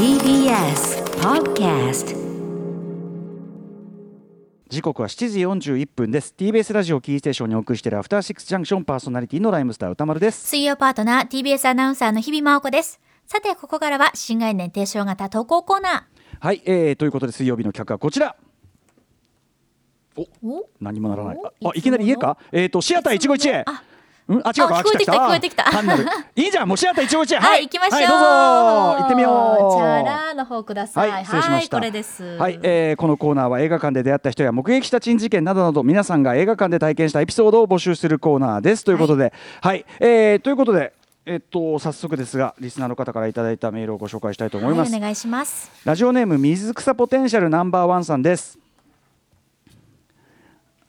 TBS Podcast 時刻は7時41分です。TBS ラジオキーステーションにお送りしているアフターシックスジャンクションパーソナリティのライムスター歌丸です。水曜パートナー TBS アナウンサーの日々真央子です。さてここからは新概念提唱型投稿コーナはい、えー、ということで水曜日の企画はこちら。ーお？何もならない。お？ああいきなり家か？えっ、とシアター一期一会。あうん、あ違うか？あ聞こえてきた来聞こえてきた。単なる。いいじゃんもうシアター一期一会はい、行きましょう、はい、どうぞ。行ってみよう。チャラの方ください。はい、失礼しました。はいこれです。はい、えーこのコーナーは映画館で出会った人や目撃した珍事件などなど皆さんが映画館で体験したエピソードを募集するコーナーです。ということで、はい、えーということで。えっと早速ですがリスナーの方からいただいたメールをご紹介したいと思います、はい、お願いします。ラジオネーム水草ポテンシャルナンバーワンさんです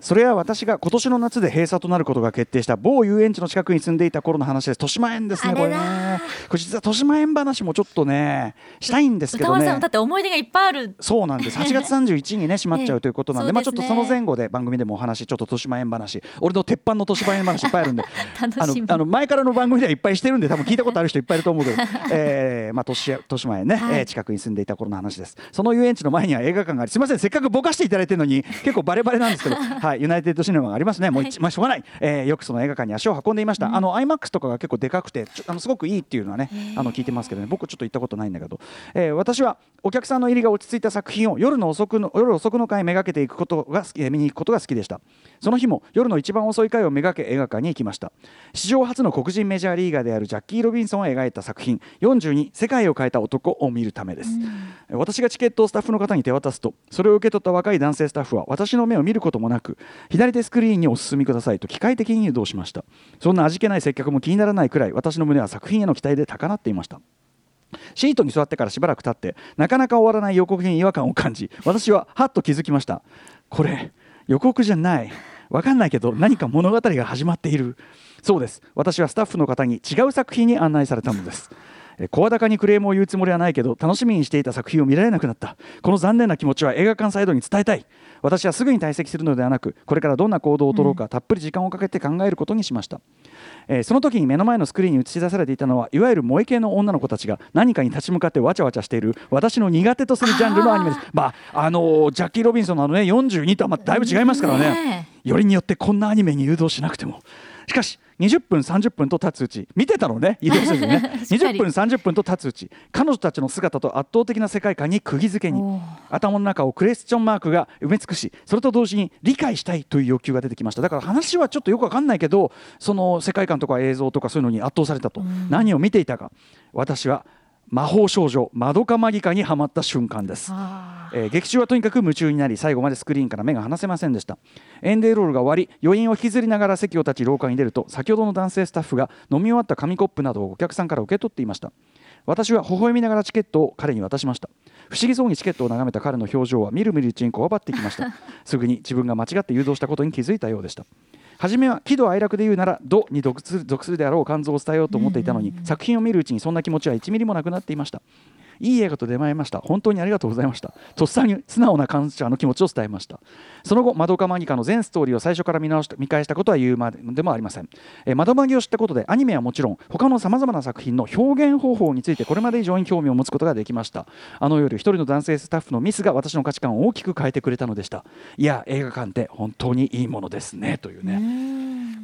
それは私が今年の夏で閉鎖となることが決定した某遊園地の近くに住んでいた頃の話です。豊島園ですねこれ実は豊島園話もちょっとねしたいんですけどね。だって思い出がいっぱいある。そうなんです。8月31日にね閉まっちゃうということなんで、ええ。まあちょっとその前後で番組でもお話ちょっと豊島園話俺の鉄板の豊島園話いっぱいあるんで楽あのあの前からの番組ではいっぱいしてるんで多分聞いたことある人いっぱいいると思うけど、えーまあ、豊島園ね、はい。えー近くに住んでいた頃の話です。その遊園地の前には映画館がありすみませんせっかくぼかしていただいてるのに 結構バレバレなんですけど、はい、ユナイテッドシネマがありますね。もう一、まあ、しょうがない、えーよくその映画館に足を運んでいました、あの IMAX とかが結構でかくてあのすごくいいっていうのはねあの聞いてますけどね。僕ちょっと行ったことないんだけど、えー私はお客さんの入りが落ち着いた作品を夜の遅くの夜遅くの回めがけていくことが好きえー見に行くことが好きでした。その日も夜の一番遅い回をめがけ映画館に行きました。史上初の黒人メジャーリーガーであるジャッキー・ロビンソンを描いた作品。42世界を変えた男を見るためです、えー私がチケットをスタッフの方に手渡すとそれを受け取った若い男性スタッフは私の目を見ることもなく左手スクリーンにお進みくださいと機械的に誘導しました。そんな味気ない接客も気にならないくらい私の胸は作品への期待で高鳴っていました。シートに座ってからしばらく経ってなかなか終わらない予告に違和感を感じ私ははっと気づきました。これ予告じゃない。わかんないけど何か物語が始まっている。そうです。私はスタッフの方に違う作品に案内されたのです。え声高にクレームを言うつもりはないけど楽しみにしていた作品を見られなくなった。この残念な気持ちは映画館サイドに伝えたい。私はすぐに退席するのではなくこれからどんな行動を取ろうか、たっぷり時間をかけて考えることにしましたえーその時に目の前のスクリーンに映し出されていたのはいわゆる萌え系の女の子たちが何かに立ち向かってわちゃわちゃしている私の苦手とするジャンルのアニメです。まああのージャッキー・ロビンソンのあのね42とはまただいぶ違いますからね。ねよりによってこんなアニメに誘導しなくても。しかし20分30分と経つうち。見てたのね 移動せずにね。しっかり20分30分と経つうち。彼女たちの姿と圧倒的な世界観に釘付けに頭の中をクエスチョンマークが埋め尽くしそれと同時に理解したいという欲求が出てきました。だから話はちょっとよくわかんないけどその世界観とか映像とかそういうのに圧倒されたと、何を見ていたか。私は魔法少女マドカマギカにはまった瞬間です。あえー劇中はとにかく夢中になり最後までスクリーンから目が離せませんでした。エンデーロールが終わり余韻を引きずりながら席を立ち廊下に出ると先ほどの男性スタッフが飲み終わった紙コップなどをお客さんから受け取っていました。私は微笑みながらチケットを彼に渡しました。不思議そうにチケットを眺めた彼の表情はみるみるうちにこわばってきました。すぐに自分が間違って誘導したことに気づいたようでした初めは喜怒哀楽で言うなら「怒」に属する属するであろう感情を伝えようと思っていたのに、作品を見るうちにそんな気持ちは1ミリもなくなっていましたいい映画と出会いました。本当にありがとうございました。とっさに素直な感謝の気持ちを伝えました。その後マドカマギカの全ストーリーを最初から見直した見返したことは言うまででもありません、えー、マドマギを知ったことでアニメはもちろん他のさまざまな作品の表現方法についてこれまで以上に興味を持つことができました。あの夜一人の男性スタッフのミスが私の価値観を大きく変えてくれたのでした。いや映画館って本当にいいものですね。というね。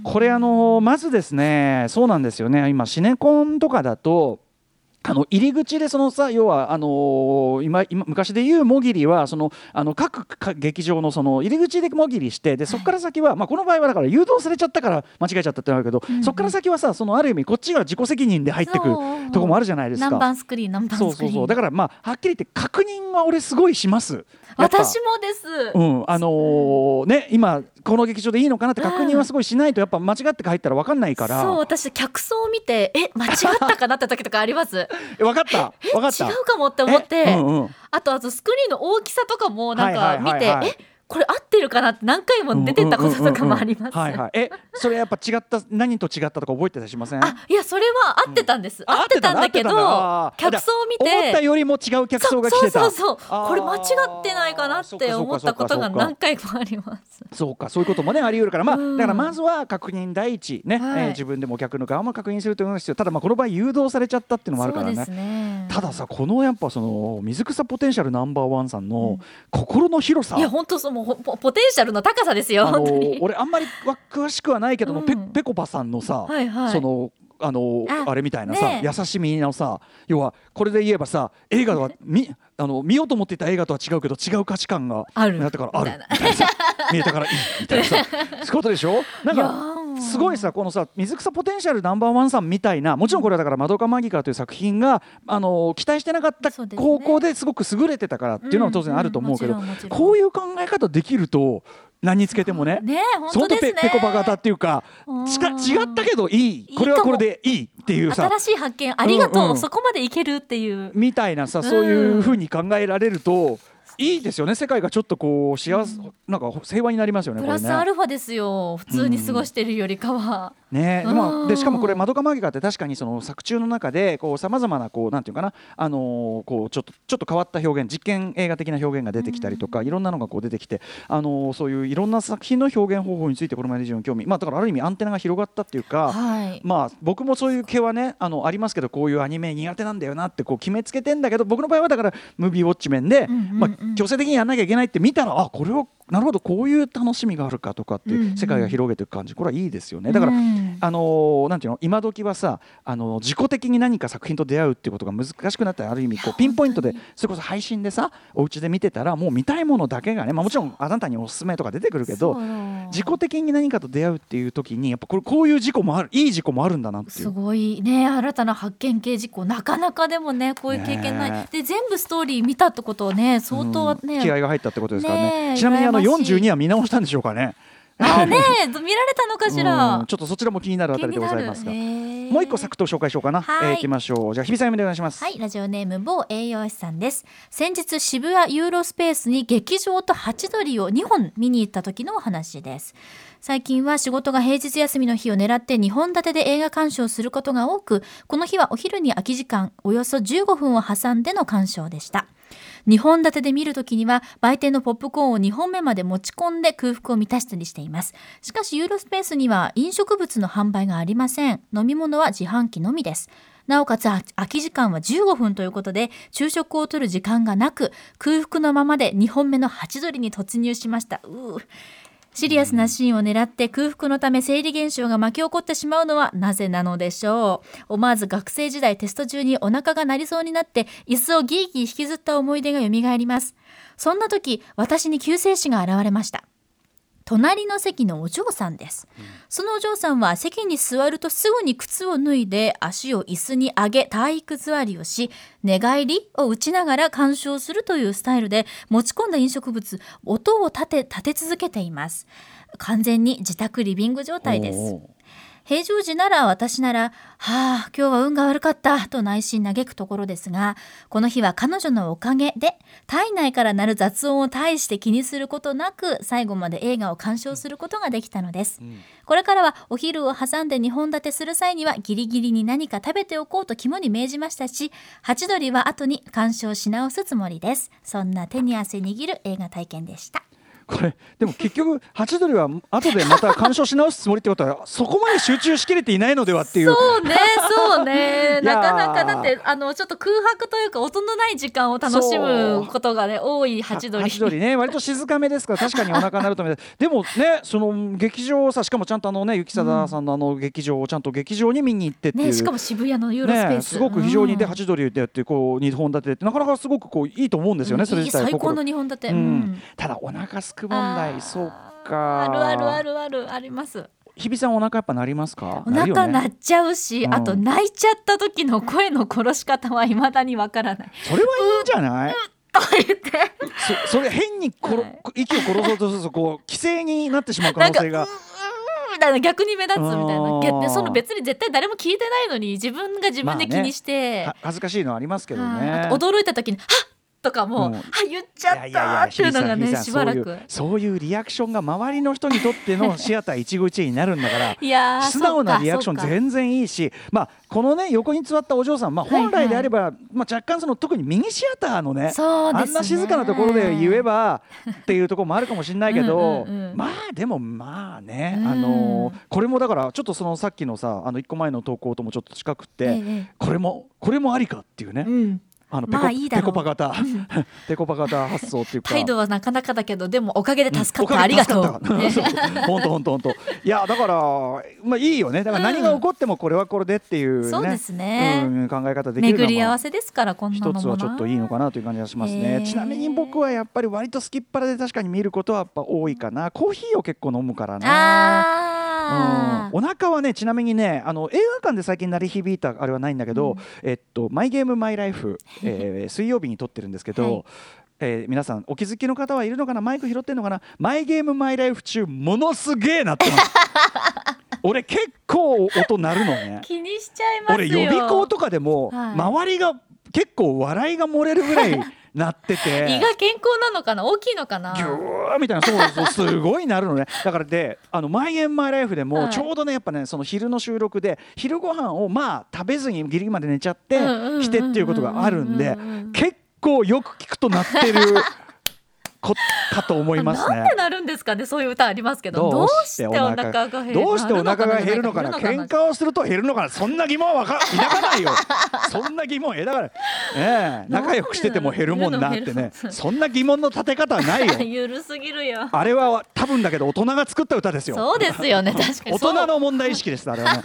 これあのまずですねそうなんですよね。今シネコンとかだとあの入り口でそのさ要はあのー今今昔で言うもぎりはそのあの各か劇場のその入り口でもぎりしてでそこから先は、まあ、この場合はだから誘導されちゃったから間違えちゃったってなるけど、そこから先はさそのある意味こっちが自己責任で入ってくるとこもあるじゃないですか。何番スクリーン何番スクリーン。そうそうそう。だからまあはっきり言って確認は俺すごいします。私もです、うん、あのーね今この劇場でいいのかなって確認はすごいしないとやっぱ間違って入ったら分かんないから、そう私客層を見てえ間違ったかなって時とかあります？え分かった。分かった。違うかもって思って、えうんうん。あとあとスクリーンの大きさとかもなんはいはいか見て、はい。はいえこれ合ってるかなって何回も出てたこととかもあります。はいはい。え、それやっぱ違った何と違ったとか覚えてたりしません？あいやそれは合ってたんです、あ合ってたんだけど客層を見て。思ったよりも違う客層が来てた。そうそうそうこれ間違ってないかなって思ったことが何回もあります。そうかそういうこともねあり得るから。まあうん。だからまずは確認第一ね、自分でもお客の側も確認するというのが必要。ただまあこの場合誘導されちゃったっていうのもあるからね。たださこのやっぱその水草ポテンシャルナンバーワンさんうのん。心の広さ、いや本当そうもうほポポテンシャルの高さですよあの。俺あんまりわ詳しくはないけども、うん。ぺぺこぱさんのさ、はいはい。そのあのああれみたいなさ、ねえ。優しみのさ要はこれで言えばさ映画はみあの見ようと思っていた映画とは違うけど違う価値観がある。だからある。みたいな。見えたからいい。みたいなさ。そういうことでしょ？なんかーすごいさこのさ水草ポテンシャルナンバーワンさんみたいなもちろんこれはだから「マドカマギカ」という作品があの期待してなかった高校ですごく優れてたからっていうのは当然あると思うけど、こういう考え方できると何につけてもねね当ですね。ペペコバ型っていうかちかうん。違ったけどいい。いいこれはこれでいいっていうさ新しい発見ありがとう、うんうん。そこまでいけるっていう。みたいなさそういうふうに考えられるといいですよね世界がちょっとこう幸せなんか平和になりますよねプ。ラスアルファですよ普通に過ごしてるよりかは。ねうんまあ、でしかもこれ「マドカマギカ」って確かにその作中の中でさまざまなこうなんていうかな、あのーこうちょっとちょっと変わった表現実験映画的な表現が出てきたりとか、いろんなのがこう出てきて、あのーそういういろんな作品の表現方法についてこれまで以上に興味、まあ、だからある意味アンテナが広がったっていうか。はい。まあ、僕もそういう毛はねあのありますけどこういうアニメ苦手なんだよなってこう決めつけてんだけど僕の場合はだからムービーウォッチ面で、うんうんうんまあ、強制的にやんなきゃいけないって見たらあこれをなるほどこういう楽しみがあるかとかって世界が広げていく感じ。これはいいですよね。だから、うんあのーなんていうの？今時はさあの自己的に何か作品と出会うっていうことが難しくなったらある意味こうピンポイントで本それこそ配信でさお家で見てたらもう見たいものだけがね、まあ、もちろんあなたにおすすめとか出てくるけど自己的に何かと出会うっていう時にやっぱこれこういう事故もあるいい事故もあるんだなっていすう。ごいね。新たな発見系事項なかなかでもねこういう経験ない、ねで全部ストーリー見たってことはね相当はね、うん。気合が入ったってことですからね。ちなみにあの羨ましい。42は見直したんでしょうかねあね 見られたのかしら、うんちょっとそちらも気になるあたりでございますが。もう一個サクッと紹介しようかな、はい。えーいきましょう。じゃあ日比さんでお願いします、はい、ラジオネーム某栄養士さんです。先日渋谷ユーロスペースに劇場とハチドリを2本見に行った時のお話です。最近は仕事が平日休みの日を狙って2本立てで映画鑑賞することが多く、この日はお昼に空き時間およそ15分を挟んでの鑑賞でした。2本立てで見るときには売店のポップコーンを2本目まで持ち込んで空腹を満たしたりしています。しかしユーロスペースには飲食物の販売がありません。飲み物は自販機のみです。なおかつ空き時間は15分ということで昼食をとる時間がなく空腹のままで2本目のハチドリに突入しました。うーシリアスなシーンを狙って空腹のため生理現象が巻き起こってしまうのはなぜなのでしょう。思わず学生時代テスト中にお腹が鳴りそうになって椅子をギーギー引きずった思い出が蘇ります。そんな時私に救世主が現れました。隣の席のお嬢さんです、そのお嬢さんは席に座るとすぐに靴を脱いで足を椅子に上げ体育座りをし寝返りを打ちながら鑑賞するというスタイルで持ち込んだ飲食物音を立て立て続けています。完全に自宅リビング状態です平常時なら私なら「はあ今日は運が悪かった」と内心嘆くところですがこの日は彼女のおかげで体内から鳴る雑音を大して気にすることなく最後まで映画を鑑賞することができたのです、これからはお昼を挟んで2本立てする際にはギリギリに何か食べておこうと肝に銘じましたしハチドリは後に鑑賞し直すつもりです。そんな手に汗握る映画体験でしたこれでも結局ハチドリは後でまた鑑賞し直すつもりってことはそこまで集中しきれていないのではっていう。そうね、そうね、なかなかだって、あのちょっと空白というか、音のない時間を楽しむことがね、多いハチドリ。ハチドリね。割と静かめですから確かにお腹になると思うでもねその劇場をさしかもちゃんとあのね雪貞さんのあの劇場をちゃんと劇場に見に行ってっていう、ね、しかも渋谷のユーロスペース。ねすごく非常にでうん。ハチドリでってこう二本立てってなかなかすごくこういいと思うんですよね、それ自体最高の二本立て。ううんん。ただお腹すく問題そうかあるあるあるあるあります。日比さんお腹やっぱなりますかお腹鳴っちゃうし、うんあと泣いちゃった時の声の殺し方は未だにわからない。それはいいんじゃないと言って、そそれ変にころ、はい息を殺そうとするとこう規制になってしまう可なんか、能性がうーみたいな逆に目立つみたいな。その別に絶対誰も聞いてないのに、自分が自分で気にして。は恥ずかしいのはありますけどね驚いた時に「はっ!」とかも、うん。あ言っちゃったっていうのがねしばらく。そういうリアクションが周りの人にとってのシアター一期一会になるんだから いや素直なリアクション然全然いいし、まあ、このね横に座ったお嬢さん、まあ、本来であれば、まあ、若干その特にミニシアターのねね。あんな静かなところで言えばっていうところもあるかもしれないけどうんまあでもまあね、うん。あのこれもだからちょっとそのさっきのさあの1個前の投稿ともちょっと近くって、ええ。これもこれもありかっていうね、うんあのペコ,、まあいいだろうペコパ型 ペコパ型発想っていうか。態度はなかなかだけどでもおかげで助かった、うんありがと う、本当本当本当。いやだからまあいいよね。だから何が起こってもこれはこれでっていうね。そうですねうん考え方できる巡り合わせですからこんなのもな一つはちょっといいのかなという感じがしますへね。ーちなみに僕はやっぱり割とすきっ腹で確かに見ることはやっぱ多いかな。コーヒーを結構飲むからな。あうん、お腹はねちなみにねあの映画館で最近鳴り響いたあれはないんだけど、えっと「マイゲームマイライフ」えー 水曜日に撮ってるんですけど、はい。えー皆さんお気づきの方はいるのかな？マイク拾ってるのかな？マイゲームマイライフ中ものすげえなってます。俺結構音鳴るのね。ー気にしちゃいますよ。俺予備校とかでも、はい。周りが結構笑いが漏れるぐらいなってて。胃が健康なのかな？大きいのかな？ギューみたいな。そうそうすごいなるのね。だからで「あのマイ・エン・マイ・ライフ」ではい。もちょうどねやっぱねその昼の収録で昼ご飯をまあ食べずにギリギリまで寝ちゃって来てっていうことがあるんで結構よく聞くとなってるこかと思いますね。なんで。なるんですかねそういう歌ありますけど。どうしてお腹が減るどうしてお腹が減るのかな。喧嘩をすると減るのかな。そんな疑問はわか 抱かないよ。そんな疑問えだから、ええ。仲良くしてても減るもんなって ね。そんな疑問の立て方はないよ。ゆるすぎるよ。あれは多分だけど大人が作った歌ですよ。そうですよね。確かに。大人の問題意識ですあれはね。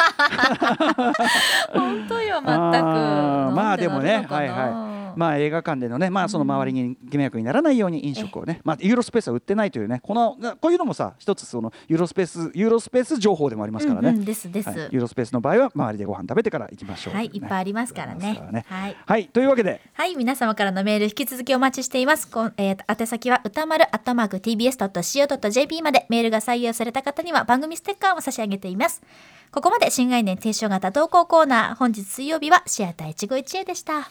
本当よ全く。まあでもねなんなのかな。はいまあ映画館でのねまあその周りに迷惑にならないように飲食をねまあユーロスペースは売ってないというねこのこういうのもさ一つそのユーロスペースユーロスペース情報でもありますからね、うんうんですです、はい、ユーロスペースの場合は周りでご飯食べてから行きましょう、はいいっぱいありますからね。ねはい。はいというわけで。はい、皆様からのメール引き続きお待ちしています。こんえー、宛先は歌丸アットマーク tbs.co.jp までメールが採用された方には番組ステッカーを差し上げています。ここまで新概念提唱型投稿コーナー、本日水曜日はシアター一期一会でした。